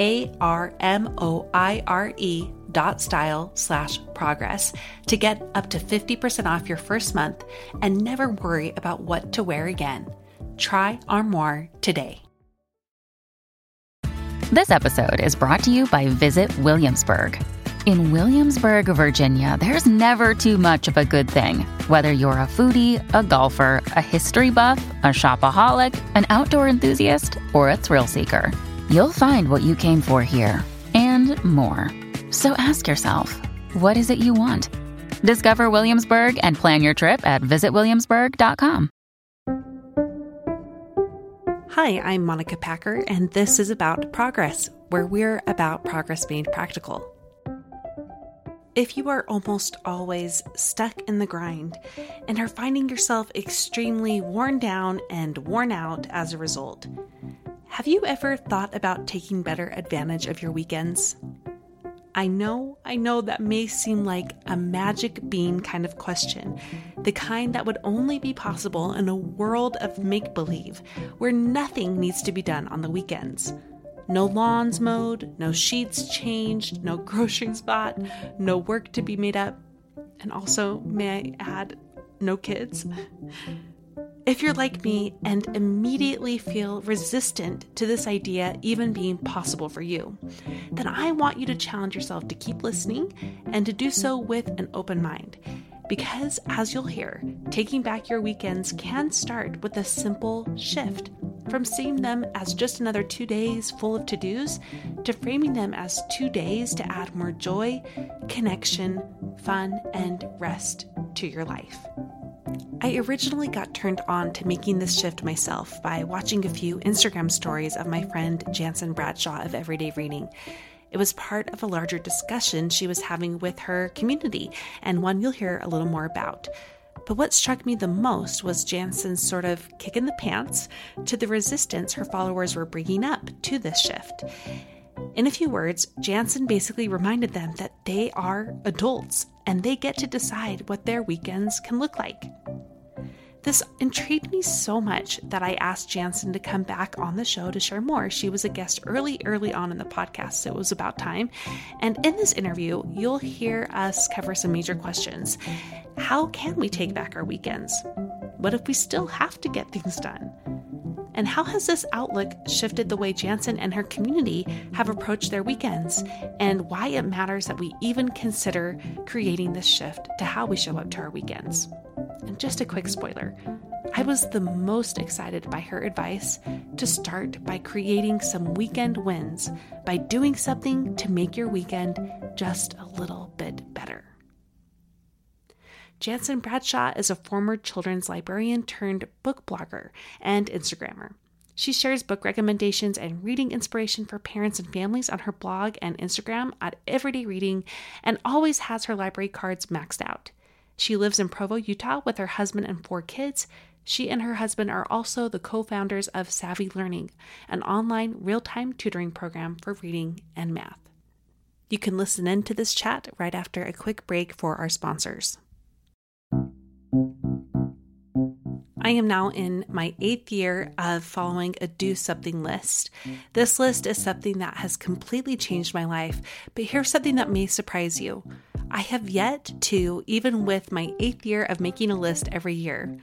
A R M O I R E dot style slash progress to get up to 50% off your first month and never worry about what to wear again. Try Armoire today. This episode is brought to you by Visit Williamsburg. In Williamsburg, Virginia, there's never too much of a good thing. Whether you're a foodie, a golfer, a history buff, a shopaholic, an outdoor enthusiast, or a thrill seeker, you'll find what you came for here and more. So ask yourself, what is it you want? Discover Williamsburg and plan your trip at visitwilliamsburg.com. Hi, I'm Monica Packer, and this is About Progress, where we're about progress being practical. If you are almost always stuck in the grind and are finding yourself extremely worn down and worn out as a result, have you ever thought about taking better advantage of your weekends? I know, I know that may seem like a magic bean kind of question, the kind that would only be possible in a world of make believe where nothing needs to be done on the weekends. No lawns mowed, no sheets changed, no groceries bought, no work to be made up, and also, may I add, no kids. If you're like me and immediately feel resistant to this idea even being possible for you, then I want you to challenge yourself to keep listening and to do so with an open mind. Because, as you'll hear, taking back your weekends can start with a simple shift from seeing them as just another two days full of to dos to framing them as two days to add more joy, connection, fun, and rest to your life. I originally got turned on to making this shift myself by watching a few Instagram stories of my friend Janssen Bradshaw of Everyday Reading. It was part of a larger discussion she was having with her community, and one you'll hear a little more about. But what struck me the most was Janssen's sort of kick in the pants to the resistance her followers were bringing up to this shift. In a few words, Janssen basically reminded them that they are adults and they get to decide what their weekends can look like. This intrigued me so much that I asked Janssen to come back on the show to share more. She was a guest early, early on in the podcast, so it was about time. And in this interview, you'll hear us cover some major questions. How can we take back our weekends? What if we still have to get things done? And how has this outlook shifted the way Janssen and her community have approached their weekends, and why it matters that we even consider creating this shift to how we show up to our weekends? And just a quick spoiler I was the most excited by her advice to start by creating some weekend wins by doing something to make your weekend just a little bit better. Janssen Bradshaw is a former children's librarian turned book blogger and Instagrammer. She shares book recommendations and reading inspiration for parents and families on her blog and Instagram at Everyday Reading and always has her library cards maxed out. She lives in Provo, Utah with her husband and four kids. She and her husband are also the co founders of Savvy Learning, an online real time tutoring program for reading and math. You can listen in to this chat right after a quick break for our sponsors. I am now in my eighth year of following a do something list. This list is something that has completely changed my life, but here's something that may surprise you. I have yet to, even with my eighth year of making a list every year,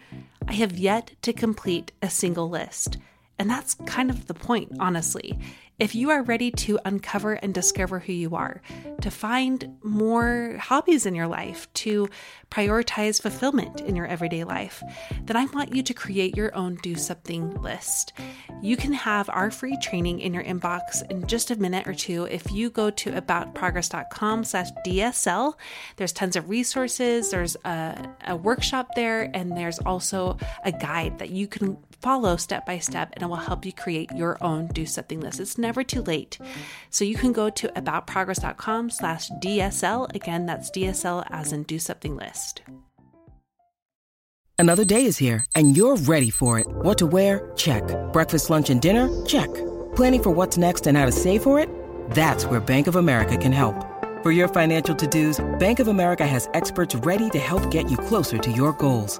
I have yet to complete a single list. And that's kind of the point, honestly. If you are ready to uncover and discover who you are, to find more hobbies in your life, to prioritize fulfillment in your everyday life, then I want you to create your own do something list. You can have our free training in your inbox in just a minute or two if you go to aboutprogress.com slash DSL. There's tons of resources, there's a, a workshop there, and there's also a guide that you can follow step by step and it will help you create your own do something list. It's never too late. So you can go to aboutprogress.com slash DSL. Again, that's DSL as in do something list. Another day is here and you're ready for it. What to wear? Check. Breakfast, lunch, and dinner? Check. Planning for what's next and how to save for it? That's where Bank of America can help. For your financial to-dos, Bank of America has experts ready to help get you closer to your goals.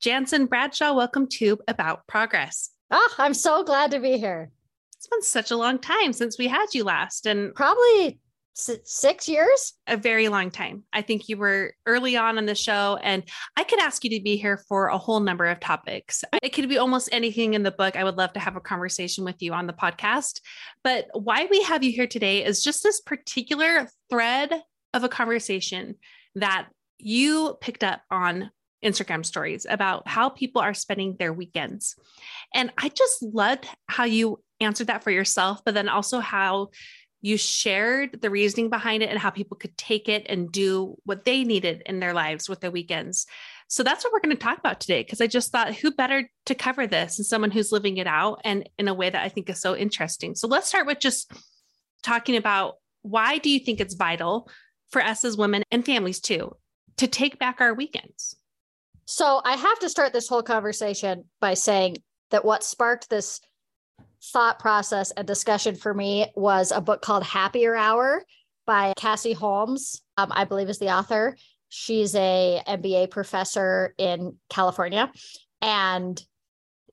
Janssen Bradshaw, welcome to About Progress. Ah, I'm so glad to be here. It's been such a long time since we had you last, and probably six years. A very long time. I think you were early on in the show, and I could ask you to be here for a whole number of topics. It could be almost anything in the book. I would love to have a conversation with you on the podcast. But why we have you here today is just this particular thread of a conversation that you picked up on Instagram stories about how people are spending their weekends. And I just loved how you answered that for yourself, but then also how you shared the reasoning behind it and how people could take it and do what they needed in their lives with their weekends. So that's what we're going to talk about today because I just thought who better to cover this than someone who's living it out and in a way that I think is so interesting. So let's start with just talking about why do you think it's vital for us as women and families too to take back our weekends? So I have to start this whole conversation by saying that what sparked this thought process and discussion for me was a book called Happier Hour by Cassie Holmes, um, I believe is the author. She's a MBA professor in California. And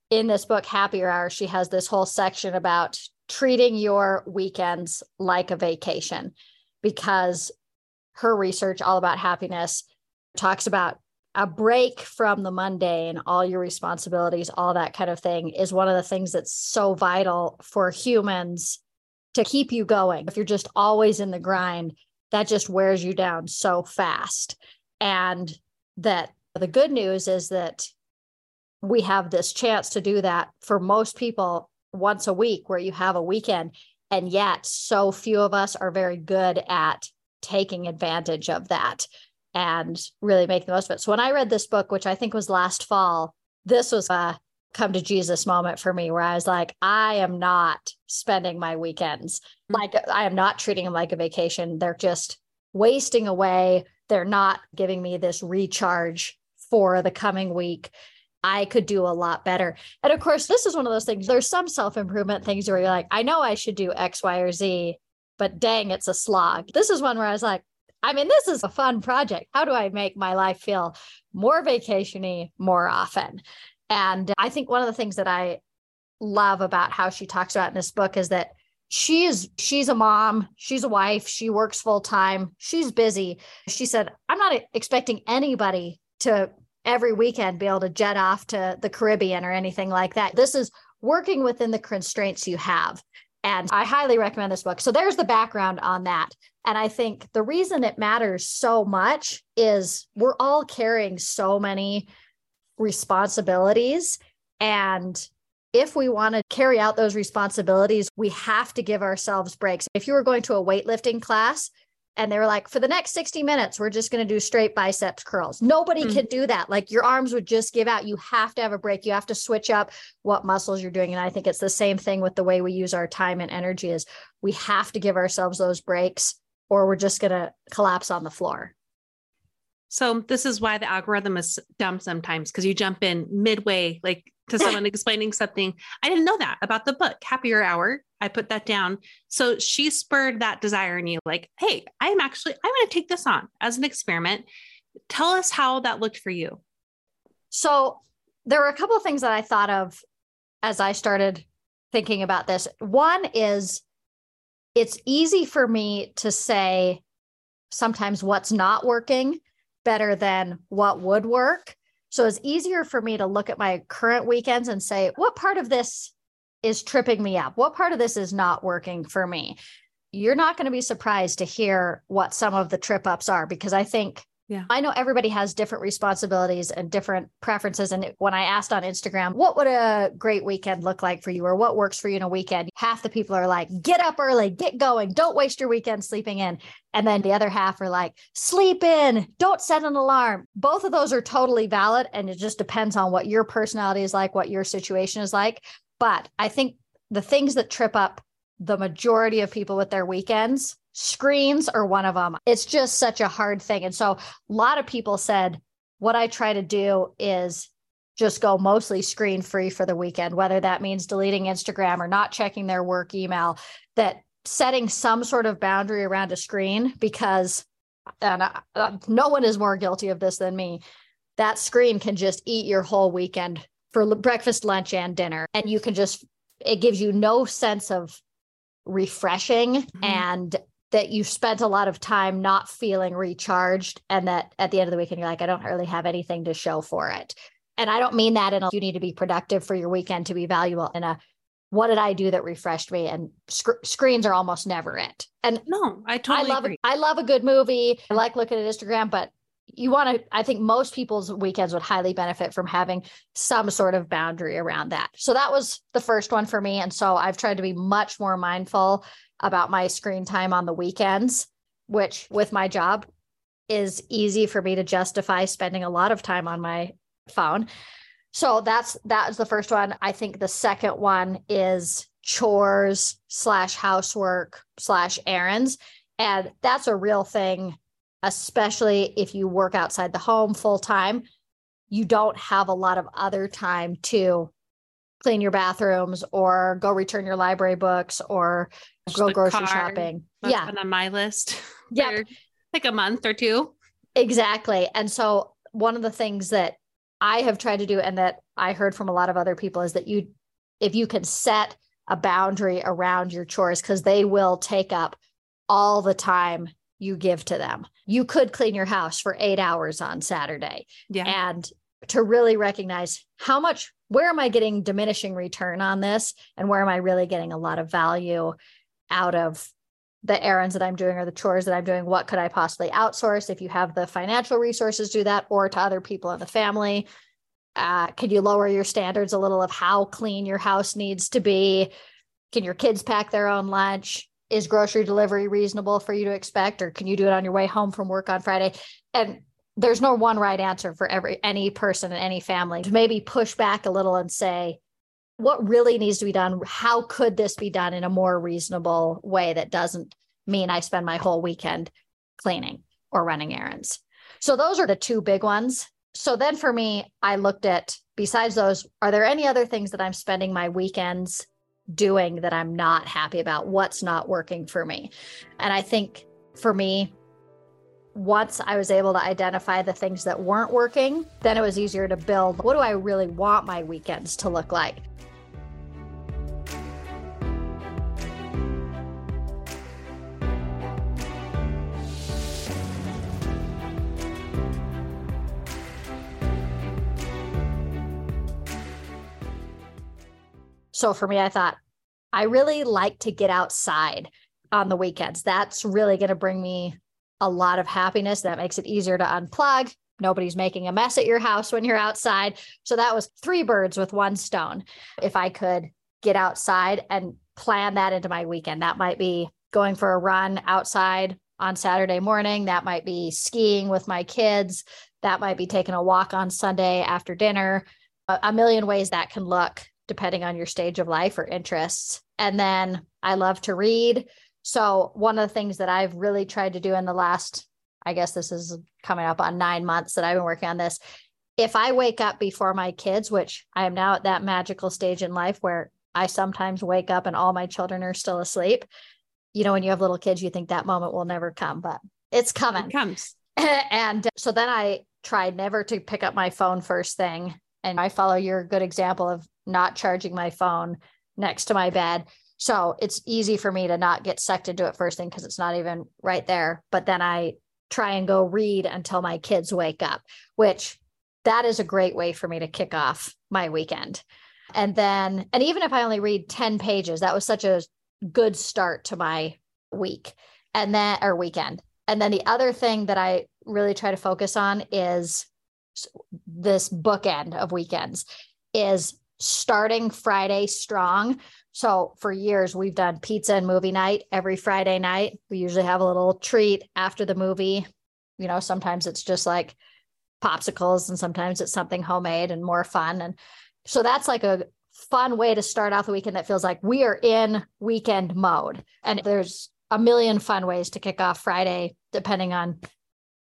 in this book, Happier Hour, she has this whole section about treating your weekends like a vacation because her research all about happiness talks about a break from the mundane, all your responsibilities, all that kind of thing is one of the things that's so vital for humans to keep you going. If you're just always in the grind, that just wears you down so fast. And that the good news is that we have this chance to do that for most people once a week, where you have a weekend. And yet, so few of us are very good at taking advantage of that and really make the most of it. So when I read this book, which I think was last fall, this was a come to Jesus moment for me where I was like, I am not spending my weekends mm-hmm. like I am not treating them like a vacation. They're just wasting away. They're not giving me this recharge for the coming week. I could do a lot better. And of course, this is one of those things. There's some self improvement things where you're like, I know I should do X, Y, or Z, but dang, it's a slog. This is one where I was like, I mean, this is a fun project. How do I make my life feel more vacationy more often? And I think one of the things that I love about how she talks about in this book is that she is she's a mom she's a wife she works full time she's busy she said i'm not expecting anybody to every weekend be able to jet off to the caribbean or anything like that this is working within the constraints you have and i highly recommend this book. So there's the background on that. And i think the reason it matters so much is we're all carrying so many responsibilities. And if we want to carry out those responsibilities, we have to give ourselves breaks. If you were going to a weightlifting class and they were like, for the next 60 minutes, we're just going to do straight biceps curls, nobody mm-hmm. can do that. Like your arms would just give out. You have to have a break. You have to switch up what muscles you're doing. And I think it's the same thing with the way we use our time and energy is we have to give ourselves those breaks or we're just going to collapse on the floor. So this is why the algorithm is dumb sometimes because you jump in midway, like to someone explaining something. I didn't know that about the book, Happier Hour. I put that down. So she spurred that desire in you, like, hey, I'm actually, I'm going to take this on as an experiment. Tell us how that looked for you. So there were a couple of things that I thought of as I started thinking about this. One is it's easy for me to say sometimes what's not working better than what would work. So it's easier for me to look at my current weekends and say, what part of this is tripping me up? What part of this is not working for me? You're not going to be surprised to hear what some of the trip ups are because I think yeah. I know everybody has different responsibilities and different preferences. And when I asked on Instagram, what would a great weekend look like for you or what works for you in a weekend? Half the people are like, get up early, get going, don't waste your weekend sleeping in. And then the other half are like, sleep in, don't set an alarm. Both of those are totally valid. And it just depends on what your personality is like, what your situation is like. But I think the things that trip up the majority of people with their weekends screens are one of them. It's just such a hard thing. And so a lot of people said, what I try to do is just go mostly screen free for the weekend, whether that means deleting Instagram or not checking their work email, that setting some sort of boundary around a screen because and uh, no one is more guilty of this than me. That screen can just eat your whole weekend for breakfast, lunch, and dinner. And you can just, it gives you no sense of refreshing mm-hmm. and that you spent a lot of time not feeling recharged and that at the end of the weekend you're like i don't really have anything to show for it and i don't mean that in a you need to be productive for your weekend to be valuable in a what did i do that refreshed me and sc- screens are almost never it and no i totally i love agree. i love a good movie i like looking at instagram but you want to i think most people's weekends would highly benefit from having some sort of boundary around that so that was the first one for me and so i've tried to be much more mindful about my screen time on the weekends, which with my job is easy for me to justify spending a lot of time on my phone. So that's that's the first one. I think the second one is chores slash housework slash errands. And that's a real thing, especially if you work outside the home full time. You don't have a lot of other time to clean your bathrooms or go return your library books or go grocery car. shopping. That's yeah. on my list. Yeah. like a month or two. Exactly. And so one of the things that I have tried to do and that I heard from a lot of other people is that you if you can set a boundary around your chores because they will take up all the time you give to them. You could clean your house for 8 hours on Saturday. Yeah. And to really recognize how much where am I getting diminishing return on this and where am I really getting a lot of value out of the errands that I'm doing or the chores that I'm doing, what could I possibly outsource if you have the financial resources to do that or to other people in the family? Uh, can you lower your standards a little of how clean your house needs to be? Can your kids pack their own lunch? Is grocery delivery reasonable for you to expect, or can you do it on your way home from work on Friday? And there's no one right answer for every any person in any family. To maybe push back a little and say, what really needs to be done how could this be done in a more reasonable way that doesn't mean i spend my whole weekend cleaning or running errands so those are the two big ones so then for me i looked at besides those are there any other things that i'm spending my weekends doing that i'm not happy about what's not working for me and i think for me once I was able to identify the things that weren't working, then it was easier to build what do I really want my weekends to look like? So for me, I thought, I really like to get outside on the weekends. That's really going to bring me a lot of happiness. That makes it easier to unplug. Nobody's making a mess at your house when you're outside. So that was three birds with one stone. If I could get outside and plan that into my weekend, that might be going for a run outside on Saturday morning. That might be skiing with my kids. That might be taking a walk on Sunday after dinner. A, million ways that can look depending on your stage of life or interests. And then I love to read. So, one of the things that I've really tried to do in the last, I guess this is coming up on nine months that I've been working on this. If I wake up before my kids, which I am now at that magical stage in life where I sometimes wake up and all my children are still asleep. You know, when you have little kids, you think that moment will never come, but it's coming. It comes. and so then I tried never to pick up my phone first thing. And I follow your good example of not charging my phone next to my bed. So it's easy for me to not get sucked into it first thing because it's not even right there. But then I try and go read until my kids wake up, which that is a great way for me to kick off my weekend. And then, and even if I only read 10 pages, that was such a good start to my week and then, or weekend. And then the other thing that I really try to focus on is this bookend of weekends is starting Friday strong. So for years, we've done pizza and movie night every Friday night. We usually have a little treat after the movie. You know, sometimes it's just like popsicles and sometimes it's something homemade and more fun. And so that's like a fun way to start off the weekend that feels like we are in weekend mode. And there's a million fun ways to kick off Friday, depending on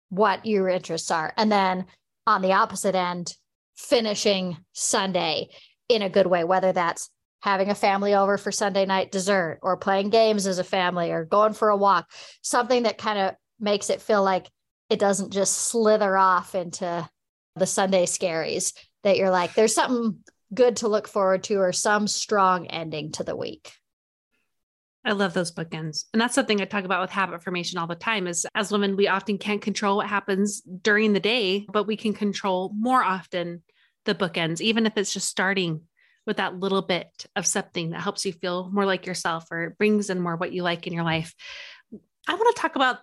what your interests are. And then on the opposite end, finishing Sunday in a good way, whether that's having a family over for Sunday night dessert or playing games as a family or going for a walk, something that kind of makes it feel like it doesn't just slither off into the Sunday scaries, that you're like, there's something good to look forward to or some strong ending to the week. I love those bookends. And that's something I talk about with habit formation all the time is as women, we often can't control what happens during the day, but we can control more often the bookends, even if it's just starting with that little bit of something that helps you feel more like yourself or brings in more what you like in your life. I want to talk about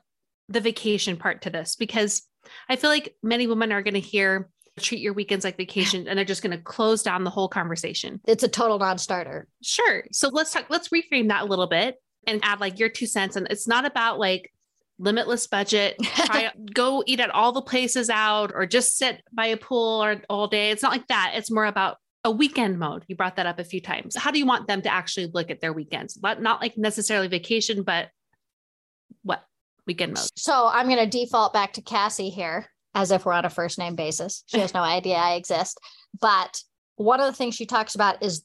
the vacation part to this because I feel like many women are going to hear treat your weekends like vacation and they're just going to close down the whole conversation. It's a total non-starter. Sure. So let's talk let's reframe that a little bit and add like your two cents and it's not about like limitless budget, try go eat at all the places out or just sit by a pool or all day. It's not like that. It's more about a weekend mode. You brought that up a few times. How do you want them to actually look at their weekends? But not like necessarily vacation, but what weekend mode? So I'm going to default back to Cassie here as if we're on a first name basis. She has no idea I exist. But one of the things she talks about is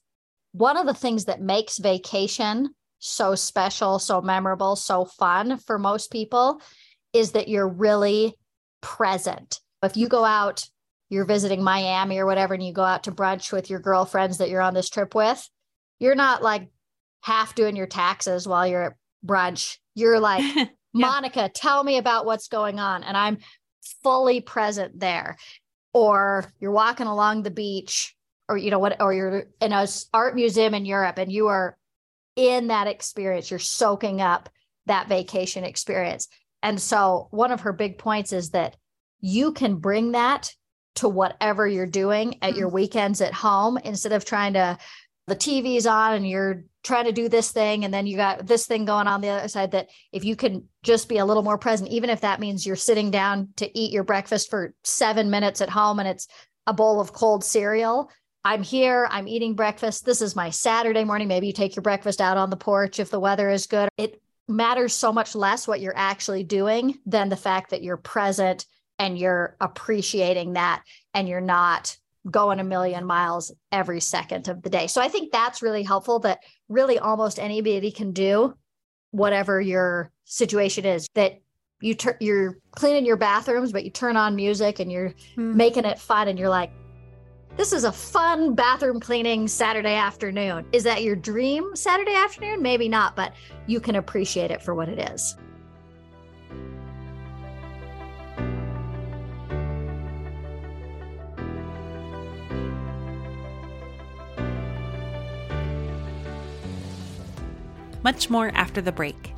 one of the things that makes vacation so special, so memorable, so fun for most people is that you're really present. If you go out, you're visiting Miami or whatever, and you go out to brunch with your girlfriends that you're on this trip with, you're not like half doing your taxes while you're at brunch. You're like, yeah. Monica, tell me about what's going on. And I'm fully present there. Or you're walking along the beach or you know what or you're in a art museum in Europe and you are in that experience you're soaking up that vacation experience and so one of her big points is that you can bring that to whatever you're doing at your mm-hmm. weekends at home instead of trying to the TV's on and you're trying to do this thing and then you got this thing going on the other side that if you can just be a little more present even if that means you're sitting down to eat your breakfast for 7 minutes at home and it's a bowl of cold cereal I'm here, I'm eating breakfast. This is my Saturday morning. Maybe you take your breakfast out on the porch if the weather is good. It matters so much less what you're actually doing than the fact that you're present and you're appreciating that and you're not going a million miles every second of the day. So I think that's really helpful that really almost anybody can do whatever your situation is that you tur- you're cleaning your bathrooms but you turn on music and you're mm. making it fun and you're like this is a fun bathroom cleaning Saturday afternoon. Is that your dream Saturday afternoon? Maybe not, but you can appreciate it for what it is. Much more after the break.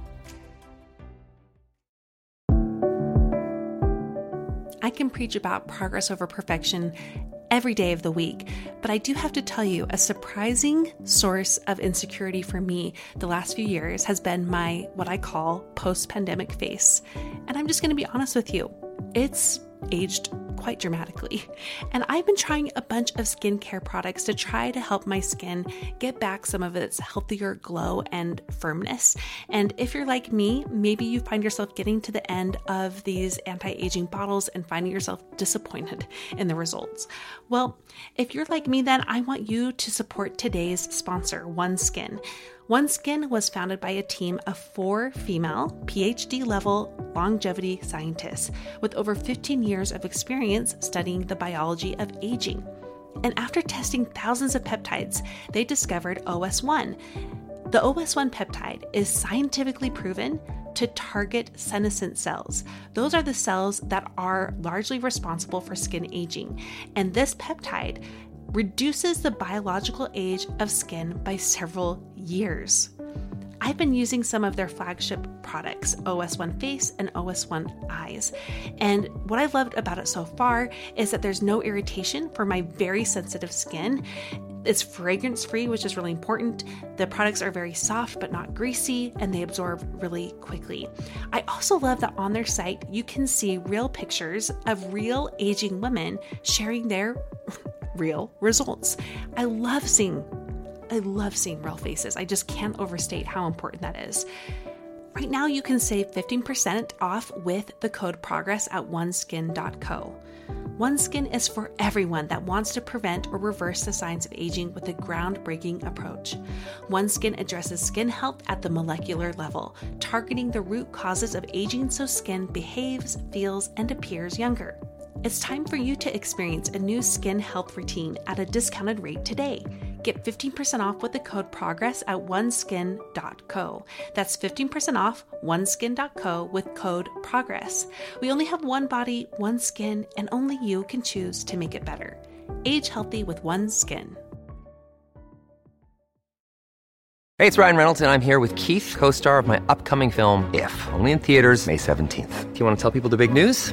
Can preach about progress over perfection every day of the week. But I do have to tell you, a surprising source of insecurity for me the last few years has been my what I call post pandemic face. And I'm just going to be honest with you, it's aged quite dramatically. And I've been trying a bunch of skincare products to try to help my skin get back some of its healthier glow and firmness. And if you're like me, maybe you find yourself getting to the end of these anti aging bottles and finding yourself disappointed in the results. Well, if you're like me, then I want you to support today's sponsor, OneSkin. OneSkin was founded by a team of four female PhD level longevity scientists with over 15 years of experience studying the biology of aging. And after testing thousands of peptides, they discovered OS1. The OS1 peptide is scientifically proven to target senescent cells. Those are the cells that are largely responsible for skin aging. And this peptide reduces the biological age of skin by several years. I've been using some of their flagship products, OS1 Face and OS1 Eyes. And what I loved about it so far is that there's no irritation for my very sensitive skin. It's fragrance free, which is really important. The products are very soft but not greasy, and they absorb really quickly. I also love that on their site, you can see real pictures of real aging women sharing their real results. I love seeing I love seeing real faces. I just can't overstate how important that is. Right now, you can save 15% off with the code PROGRESS at oneskin.co. OneSkin is for everyone that wants to prevent or reverse the signs of aging with a groundbreaking approach. OneSkin addresses skin health at the molecular level, targeting the root causes of aging so skin behaves, feels, and appears younger. It's time for you to experience a new skin health routine at a discounted rate today. Get 15% off with the code PROGRESS at oneskin.co. That's 15% off oneskin.co with code PROGRESS. We only have one body, one skin, and only you can choose to make it better. Age healthy with OneSkin. Hey, it's Ryan Reynolds, and I'm here with Keith, co star of my upcoming film, If, only in theaters, May 17th. Do you want to tell people the big news?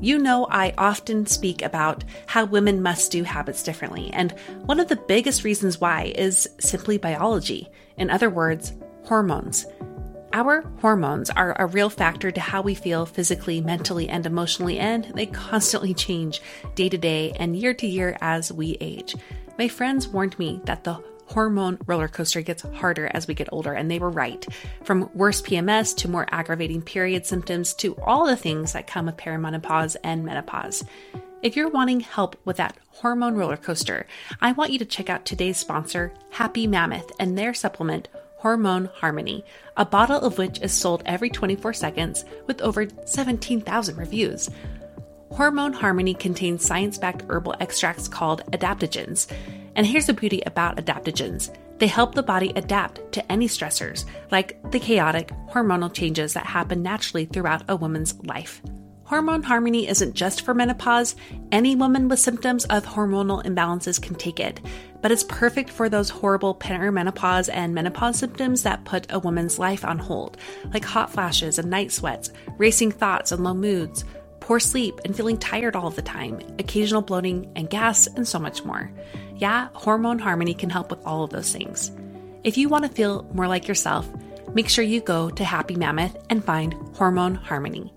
You know, I often speak about how women must do habits differently, and one of the biggest reasons why is simply biology. In other words, hormones. Our hormones are a real factor to how we feel physically, mentally, and emotionally, and they constantly change day to day and year to year as we age. My friends warned me that the hormone roller coaster gets harder as we get older, and they were right. From worse PMS to more aggravating period symptoms to all the things that come with perimenopause and menopause. If you're wanting help with that hormone roller coaster, I want you to check out today's sponsor, Happy Mammoth, and their supplement, Hormone Harmony, a bottle of which is sold every 24 seconds with over 17,000 reviews. Hormone Harmony contains science backed herbal extracts called adaptogens. And here's the beauty about adaptogens they help the body adapt to any stressors, like the chaotic hormonal changes that happen naturally throughout a woman's life. Hormone Harmony isn't just for menopause. Any woman with symptoms of hormonal imbalances can take it, but it's perfect for those horrible perimenopause and menopause symptoms that put a woman's life on hold, like hot flashes and night sweats, racing thoughts and low moods, poor sleep and feeling tired all the time, occasional bloating and gas, and so much more. Yeah, Hormone Harmony can help with all of those things. If you want to feel more like yourself, make sure you go to Happy Mammoth and find Hormone Harmony.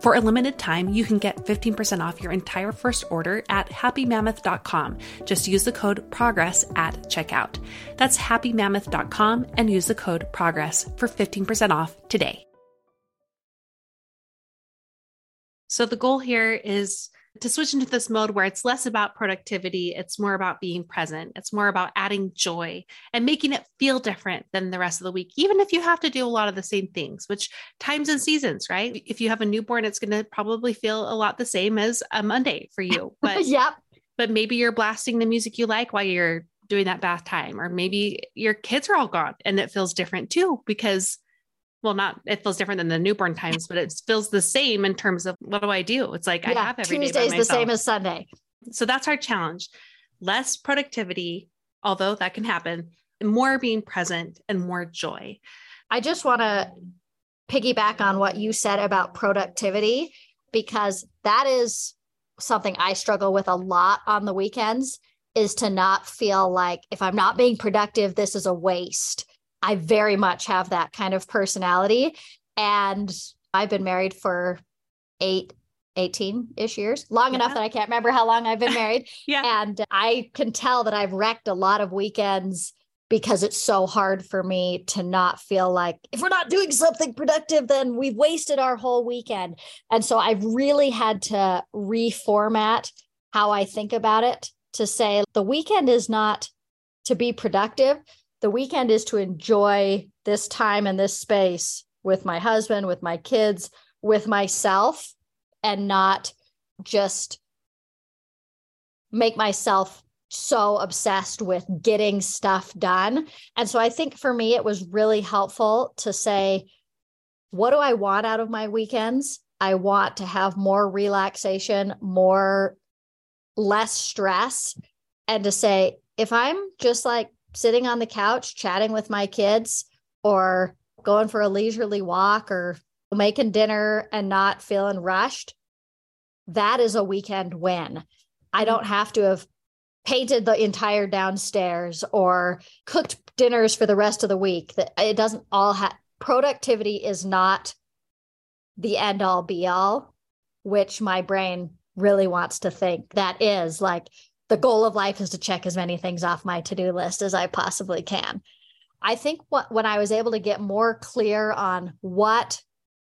For a limited time, you can get 15% off your entire first order at happymammoth.com. Just use the code PROGRESS at checkout. That's happymammoth.com and use the code PROGRESS for 15% off today. So the goal here is to switch into this mode where it's less about productivity, it's more about being present, it's more about adding joy and making it feel different than the rest of the week, even if you have to do a lot of the same things, which times and seasons, right? If you have a newborn, it's going to probably feel a lot the same as a Monday for you. But yep. But maybe you're blasting the music you like while you're doing that bath time, or maybe your kids are all gone and it feels different too because well, not it feels different than the newborn times, but it feels the same in terms of what do I do? It's like yeah, I have every Tuesday's the same as Sunday. So that's our challenge. Less productivity, although that can happen, more being present and more joy. I just want to piggyback on what you said about productivity because that is something I struggle with a lot on the weekends is to not feel like if I'm not being productive, this is a waste. I very much have that kind of personality. And I've been married for eight, 18 ish years, long yeah. enough that I can't remember how long I've been married. yeah. And I can tell that I've wrecked a lot of weekends because it's so hard for me to not feel like if we're not doing something productive, then we've wasted our whole weekend. And so I've really had to reformat how I think about it to say the weekend is not to be productive the weekend is to enjoy this time and this space with my husband, with my kids, with myself, and not just make myself so obsessed with getting stuff done. And so I think for me, it was really helpful to say, what do I want out of my weekends? I want to have more relaxation, more less stress, and to say, if I'm just like sitting on the couch chatting with my kids or going for a leisurely walk or making dinner and not feeling rushed, that is a weekend win. I mm-hmm. don't have to have painted the entire downstairs or cooked dinners for the rest of the week. That it doesn't all have productivity is not the end all be all, which my brain really wants to think that is like the goal of life is to check as many things off my to-do list as I possibly can. I think what when I was able to get more clear on what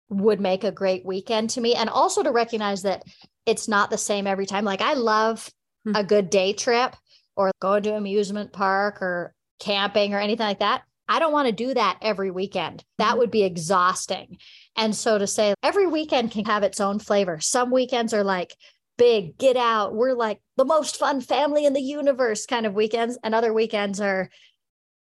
would make a great weekend to me and also to recognize that it's not the same every time. Like I love hmm. a good day trip or going to amusement park or camping or anything like that. I don't want to do that every weekend. That mm-hmm. would be exhausting. And so to say every weekend can have its own flavor. Some weekends are like big get out. We're like the most fun family in the universe kind of weekends. And other weekends are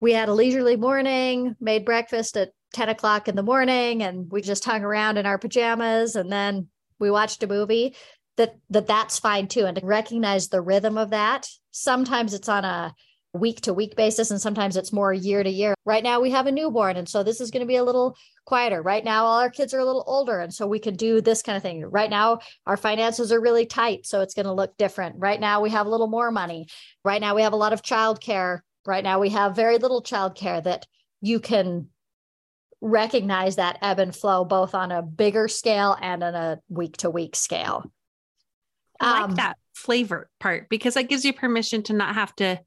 we had a leisurely morning made breakfast at 10 o'clock in the morning and we just hung around in our pajamas. And then we watched a movie that that that's fine too and to recognize the rhythm of that sometimes it's on a week to week basis and sometimes it's more year to year. Right now we have a newborn and so this is going to be a little quieter. Right now all our kids are a little older and so we can do this kind of thing. Right now our finances are really tight so it's going to look different. Right now we have a little more money. Right now we have a lot of childcare. Right now we have very little childcare that you can recognize that ebb and flow both on a bigger scale and on a week to week scale. I like um, that flavor part because that gives you permission to not have to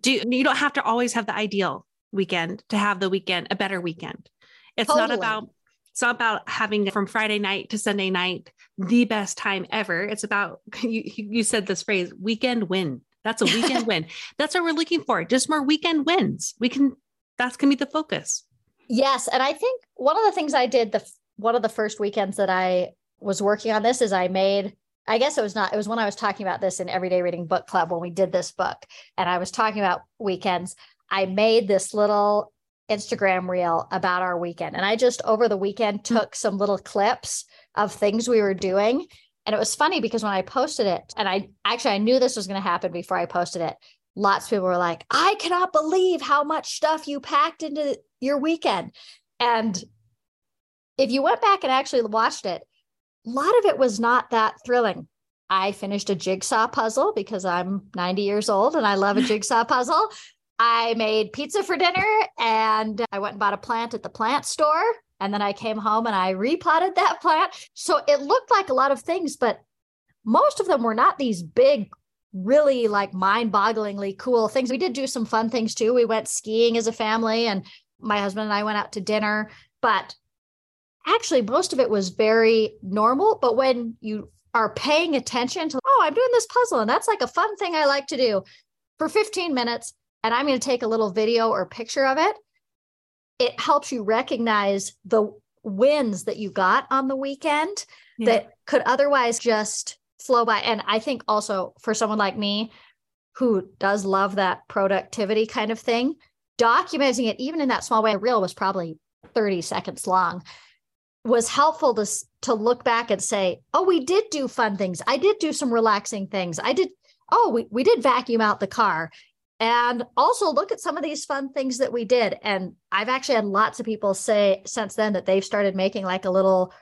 do you don't have to always have the ideal weekend to have the weekend a better weekend. It's totally. not about it's not about having from friday night to sunday night the best time ever. It's about you you said this phrase weekend win. That's a weekend win. That's what we're looking for just more weekend wins. We can that's gonna be the focus. Yes and i think one of the things i did the one of the first weekends that i was working on this is i made I guess it was not, it was when I was talking about this in Everyday Reading Book Club when we did this book. And I was talking about weekends. I made this little Instagram reel about our weekend. And I just over the weekend hmm. took some little clips of things we were doing. And it was funny because when I posted it, and I actually I knew this was going to happen before I posted it. Lots of people were like, I cannot believe how much stuff you packed into your weekend. And if you went back and actually watched it, a lot of it was not that thrilling. I finished a jigsaw puzzle because I'm 90 years old and I love a jigsaw puzzle. I made pizza for dinner and I went and bought a plant at the plant store. And then I came home and I repotted that plant. So it looked like a lot of things, but most of them were not these big, really like mind bogglingly cool things. We did do some fun things too. We went skiing as a family and my husband and I went out to dinner, but actually most of it was very normal but when you are paying attention to, oh, I'm doing this puzzle and that's like a fun thing I like to do for 15 minutes and I'm going to take a little video or picture of it, it helps you recognize the wins that you got on the weekend yeah. that could otherwise just flow by. And I think also for someone like me who does love that productivity kind of thing, documenting it even in that small way, a reel was probably 30 seconds long was helpful to to look back and say, "Oh, we did do fun things. I did do some relaxing things. I did oh, we we did vacuum out the car." And also look at some of these fun things that we did. And I've actually had lots of people say since then that they've started making like a little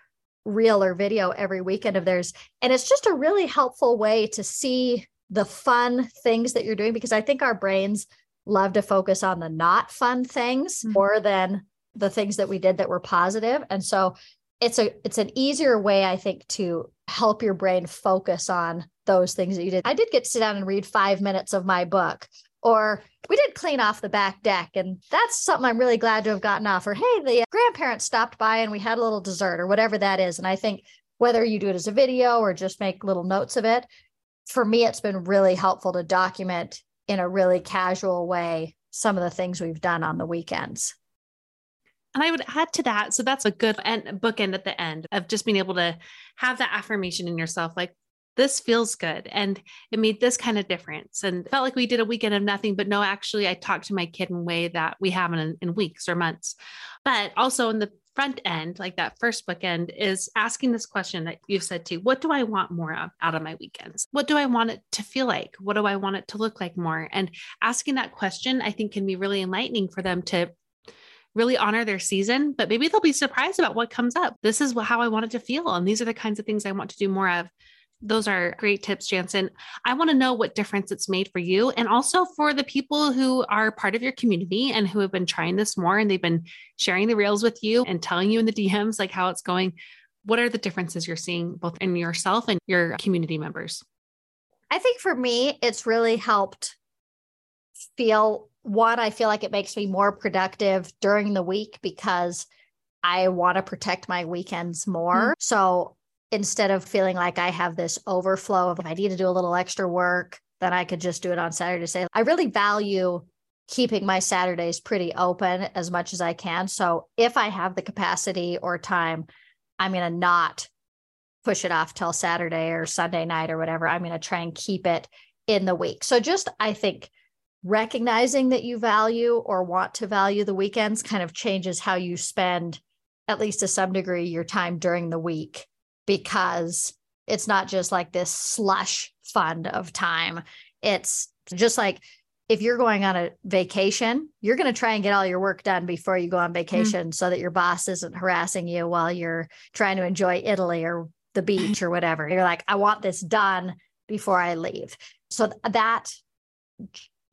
reel or video every weekend of theirs. And it's just a really helpful way to see the fun things that you're doing because I think our brains love to focus on the not fun things mm-hmm. more than the things that we did that were positive. And so it's a it's an easier way I think to help your brain focus on those things that you did. I did get to sit down and read 5 minutes of my book or we did clean off the back deck and that's something i'm really glad to have gotten off or hey the grandparents stopped by and we had a little dessert or whatever that is and i think whether you do it as a video or just make little notes of it for me it's been really helpful to document in a really casual way some of the things we've done on the weekends and I would add to that. So that's a good end, bookend at the end of just being able to have that affirmation in yourself like, this feels good and it made this kind of difference and felt like we did a weekend of nothing but no actually i talked to my kid in a way that we haven't in, in weeks or months. But also in the front end like that first bookend is asking this question that you've said to what do i want more of out of my weekends? What do i want it to feel like? What do i want it to look like more? And asking that question i think can be really enlightening for them to really honor their season, but maybe they'll be surprised about what comes up. This is how I want it to feel. And these are the kinds of things I want to do more of those are great tips, Janssen. I want to know what difference it's made for you and also for the people who are part of your community and who have been trying this more and they've been sharing the reels with you and telling you in the DMs like how it's going. What are the differences you're seeing both in yourself and your community members? I think for me, it's really helped feel one, I feel like it makes me more productive during the week because I want to protect my weekends more. Mm-hmm. So instead of feeling like I have this overflow of if I need to do a little extra work, then I could just do it on Saturday. Say I really value keeping my Saturdays pretty open as much as I can. So if I have the capacity or time, I'm going to not push it off till Saturday or Sunday night or whatever. I'm going to try and keep it in the week. So just I think recognizing that you value or want to value the weekends kind of changes how you spend at least to some degree your time during the week because it's not just like this slush fund of time. It's just like if you're going on a vacation, you're going to try and get all your work done before you go on mm-hmm. vacation mm-hmm. so that your boss isn't harassing you while you're trying to enjoy Italy or the beach or whatever. You're like, I want this done before I leave. So that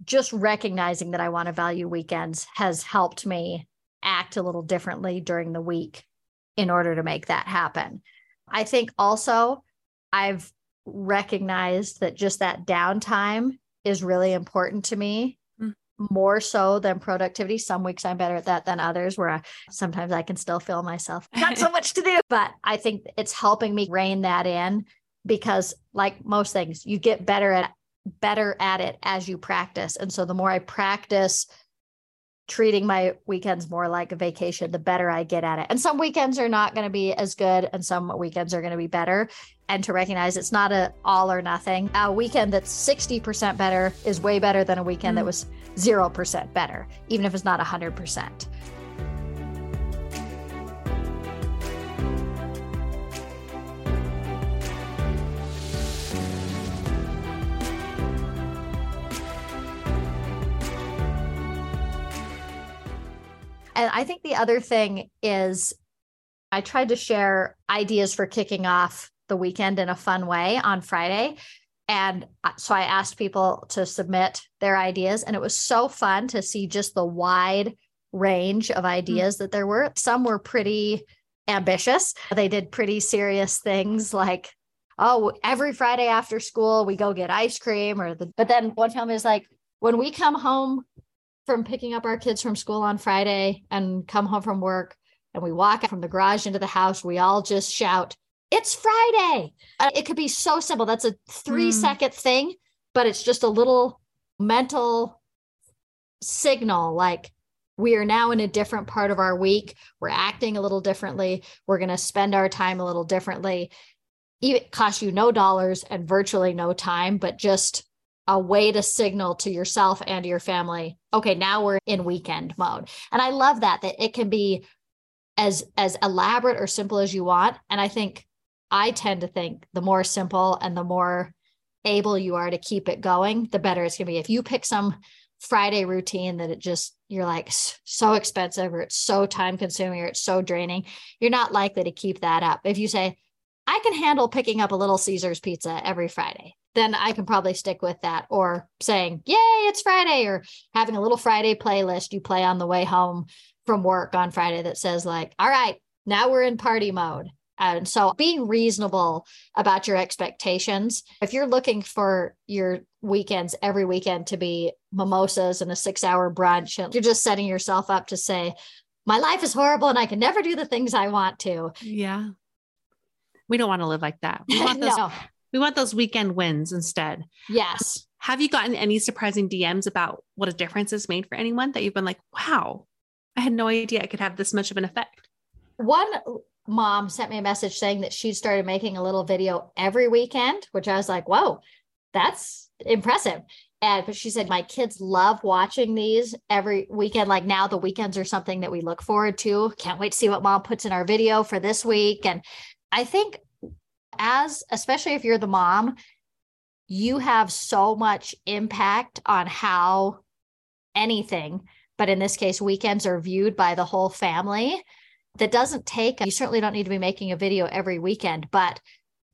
just recognizing that I want to value weekends has helped me act a little differently during the week in order to make that happen. I think also I've recognized that just that downtime is really important to me mm. more so than productivity. Some weeks I'm better at that than others, where I, sometimes I can still feel myself not so much to do. But I think it's helping me rein that in because, like most things, you get better at better at it as you practice. And so the more I practice treating my weekends more like a vacation, the better I get at it. And some weekends are not going to be as good and some weekends are going to be better. And to recognize it's not a all or nothing. A weekend that's 60% better is way better than a weekend mm. that was 0% better, even if it's not 100%. And I think the other thing is I tried to share ideas for kicking off the weekend in a fun way on Friday. And so I asked people to submit their ideas, and it was so fun to see just the wide range of ideas mm-hmm. that there were. Some were pretty ambitious, they did pretty serious things like, oh, every Friday after school, we go get ice cream, or the, but then one family is like, when we come home from picking up our kids from school on Friday and come home from work and we walk from the garage into the house, we all just shout, it's Friday. Uh, it could be so simple. That's a three Mm. second thing, but it's just a little mental signal like we are now in a different part of our week. We're acting a little differently. We're going to spend our time a little differently. It costs you no dollars and virtually no time, but just a way to signal to yourself and your family, okay, now we're in weekend mode. And I love that that it can be as as elaborate or simple as you want. And I think I tend to think the more simple and the more able you are to keep it going, the better it's going to be. If you pick some Friday routine that it just you're like so expensive or it's so time consuming or it's so draining, you're not likely to keep that up. If you say, I can handle picking up a little Caesar's pizza every Friday, then I can probably stick with that. Or saying, Yay, it's Friday, or having a little Friday playlist you play on the way home from work on Friday that says, like, all right, now we're in party mode. And so being reasonable about your expectations. If you're looking for your weekends every weekend to be mimosas and a six hour brunch, and you're just setting yourself up to say, my life is horrible and I can never do the things I want to. Yeah. We don't want to live like that. We want those, no. We want those weekend wins instead. Yes. Have you gotten any surprising DMs about what a difference has made for anyone that you've been like, wow, I had no idea I could have this much of an effect? One mom sent me a message saying that she started making a little video every weekend, which I was like, whoa, that's impressive. And but she said, my kids love watching these every weekend. Like now the weekends are something that we look forward to. Can't wait to see what mom puts in our video for this week. And I think as especially if you're the mom, you have so much impact on how anything, but in this case, weekends are viewed by the whole family. That doesn't take, you certainly don't need to be making a video every weekend, but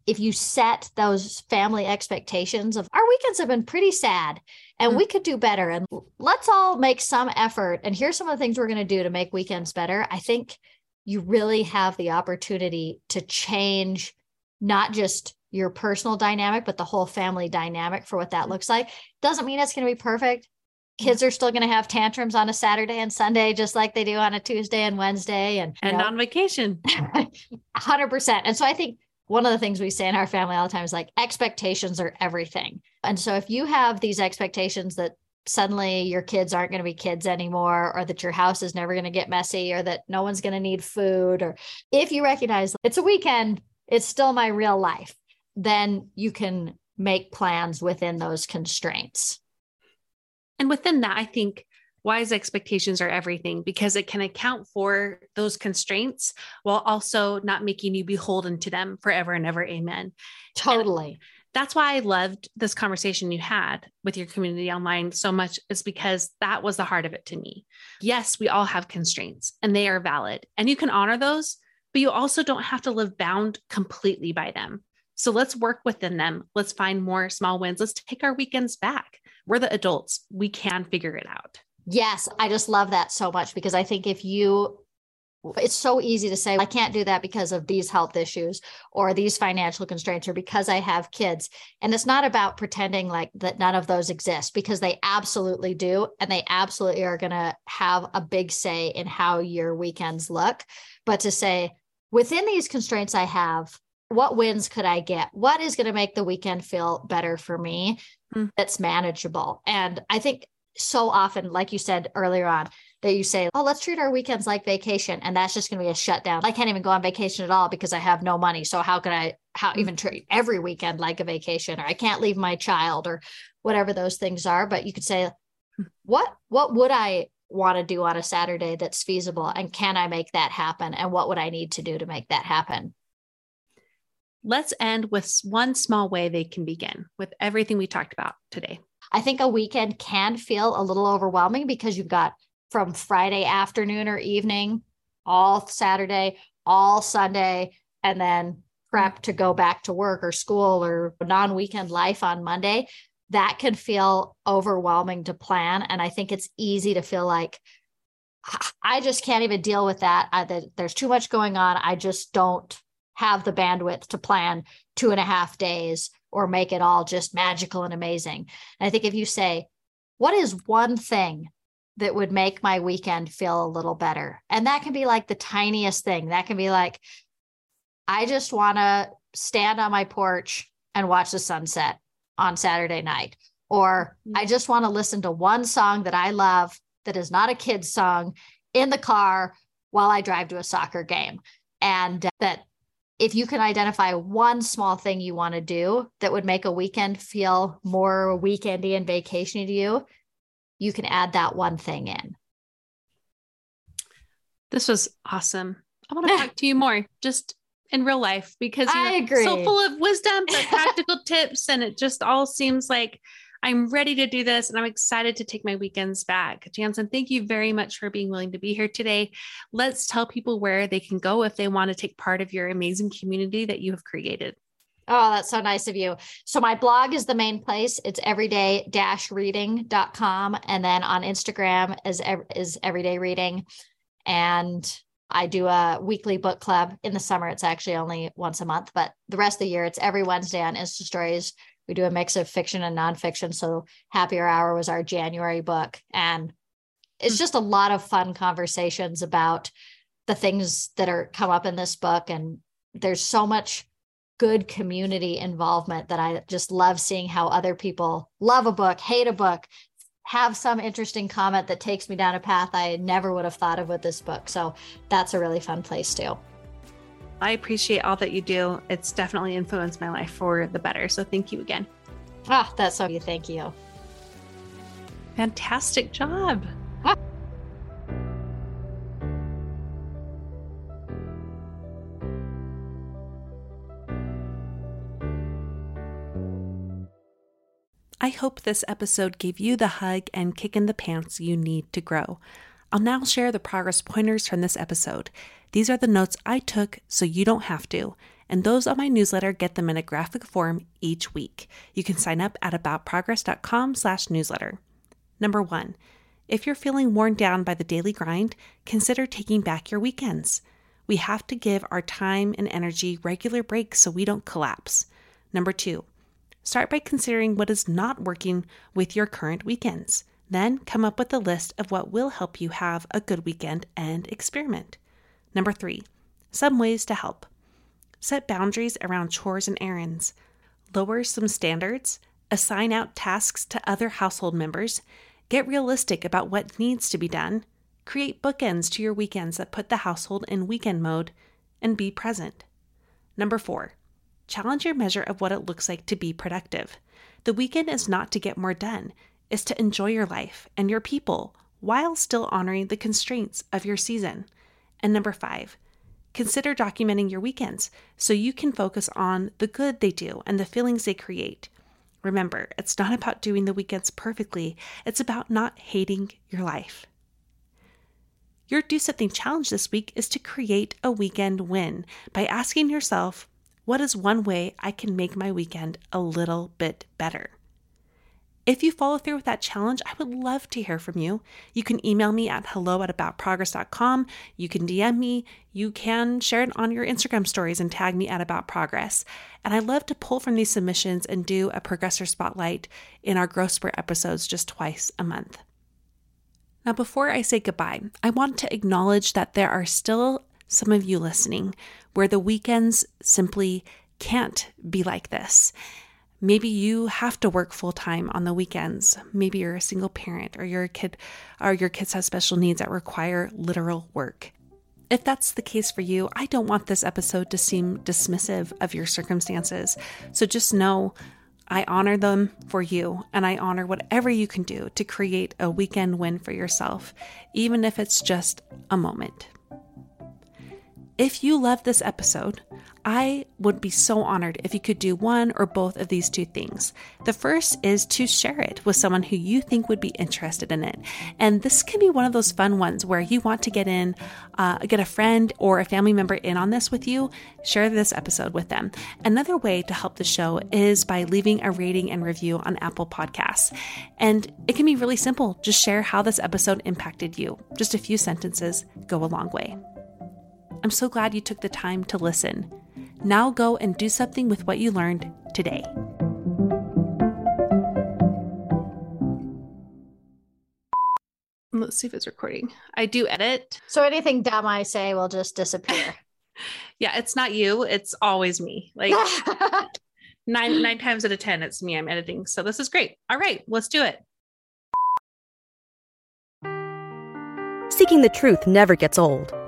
if you set those family expectations of our weekends have been pretty sad and Mm. we could do better and let's all make some effort and here's some of the things we're going to do to make weekends better i think you really have the opportunity to change not just your personal dynamic but the whole family dynamic for what that mm-hmm. looks like doesn't mean it's going to be perfect mm-hmm. kids are still going to have tantrums on a saturday and sunday just like they do on a tuesday and wednesday and And know, on vacation. 100%. And so I think one of the things we say in our family all the time is like expectations are everything. And so if you have these expectations that suddenly your kids aren't going to be kids anymore, or that your house is never going to get messy, or that no one's going to need food, or if you recognize it's a weekend, it's still my real life, then you can make plans within those constraints. And within that, I think wise expectations are everything because it can account for those constraints while also not making you beholden to them forever and ever. Amen. Totally. That's why I loved this conversation you had with your community online so much, is because that was the heart of it to me. Yes, we all have constraints and they are valid, and you can honor those, but you also don't have to live bound completely by them. So let's work within them. Let's find more small wins. Let's take our weekends back. We're the adults, we can figure it out. Yes, I just love that so much because I think if you, it's so easy to say, I can't do that because of these health issues or these financial constraints or because I have kids. And it's not about pretending like that none of those exist because they absolutely do. And they absolutely are going to have a big say in how your weekends look. But to say, within these constraints I have, what wins could I get? What is going to make the weekend feel better for me? Hmm. That's manageable. And I think so often, like you said earlier on, that you say, Oh, let's treat our weekends like vacation. And that's just going to be a shutdown. I can't even go on vacation at all because I have no money. So how can I how even treat every weekend like a vacation? Or I can't leave my child or whatever those things are. But you could say, what what would I want to do on a Saturday that's feasible? And can I make that happen? And what would I need to do to make that happen? Let's end with one small way they can begin with everything we talked about today. I think a weekend can feel a little overwhelming because you've got from Friday afternoon or evening, all Saturday, all Sunday, and then prep to go back to work or school or non weekend life on Monday. That can feel overwhelming to plan. And I think it's easy to feel like, ah, I just can't even deal with that. I, that there's too much going on. I just don't have the bandwidth to plan two and a half days or make it all just magical and amazing. And I think if you say, what is one thing that would make my weekend feel a little better? And that can be like the tiniest thing. That can be like, I just want to stand on my porch and watch the sunset on Saturday night. Or mm-hmm. I just want to listen to one song that I love that is not a kid's song in the car while I drive to a soccer game. And that if you can identify one small thing you want to do that would make a weekend feel more weekendy and vacation to you, you can add that one thing in. This was awesome. I want to talk to you more just in real life because you're so full of wisdom but practical tips and it just all seems like I'm ready to do this and I'm excited to take my weekends back. Janssen, thank you very much for being willing to be here today. Let's tell people where they can go if they want to take part of your amazing community that you have created. Oh, that's so nice of you. So my blog is the main place. It's everyday-reading.com and then on Instagram is is everyday reading and I do a weekly book club in the summer. It's actually only once a month, but the rest of the year it's every Wednesday on Insta Stories we do a mix of fiction and nonfiction. So Happier Hour was our January book. And it's hmm. just a lot of fun conversations about the things that are come up in this book. And there's so much good community involvement that I just love seeing how other people love a book, hate a book, have some interesting comment that takes me down a path I never would have thought of with this book. So that's a really fun place too. I appreciate all that you do. It's definitely influenced my life for the better. So thank you again. Ah, that's so you. Thank you. Fantastic job. I hope this episode gave you the hug and kick in the pants you need to grow. I'll now share the progress pointers from this episode. These are the notes I took so you don't have to, and those on my newsletter get them in a graphic form each week. You can sign up at aboutprogress.com/newsletter. Number 1. If you're feeling worn down by the daily grind, consider taking back your weekends. We have to give our time and energy regular breaks so we don't collapse. Number 2. Start by considering what is not working with your current weekends. Then come up with a list of what will help you have a good weekend and experiment. Number three, some ways to help. Set boundaries around chores and errands. Lower some standards. Assign out tasks to other household members. Get realistic about what needs to be done. Create bookends to your weekends that put the household in weekend mode. And be present. Number four, challenge your measure of what it looks like to be productive. The weekend is not to get more done, it's to enjoy your life and your people while still honoring the constraints of your season. And number five, consider documenting your weekends so you can focus on the good they do and the feelings they create. Remember, it's not about doing the weekends perfectly, it's about not hating your life. Your Do Something challenge this week is to create a weekend win by asking yourself, what is one way I can make my weekend a little bit better? If you follow through with that challenge, I would love to hear from you. You can email me at hello at aboutprogress.com. You can DM me. You can share it on your Instagram stories and tag me at About Progress. And I love to pull from these submissions and do a progressor spotlight in our Growth Spurt episodes just twice a month. Now, before I say goodbye, I want to acknowledge that there are still some of you listening where the weekends simply can't be like this. Maybe you have to work full time on the weekends. Maybe you're a single parent or your kid or your kids have special needs that require literal work. If that's the case for you, I don't want this episode to seem dismissive of your circumstances. So just know I honor them for you and I honor whatever you can do to create a weekend win for yourself, even if it's just a moment. If you love this episode, I would be so honored if you could do one or both of these two things. The first is to share it with someone who you think would be interested in it. And this can be one of those fun ones where you want to get in, uh, get a friend or a family member in on this with you, share this episode with them. Another way to help the show is by leaving a rating and review on Apple Podcasts. And it can be really simple. Just share how this episode impacted you. Just a few sentences go a long way. I'm so glad you took the time to listen. Now go and do something with what you learned today. Let's see if it's recording. I do edit. So anything dumb I say will just disappear. Yeah, it's not you. It's always me. Like nine nine times out of ten, it's me. I'm editing. So this is great. All right, let's do it. Seeking the truth never gets old.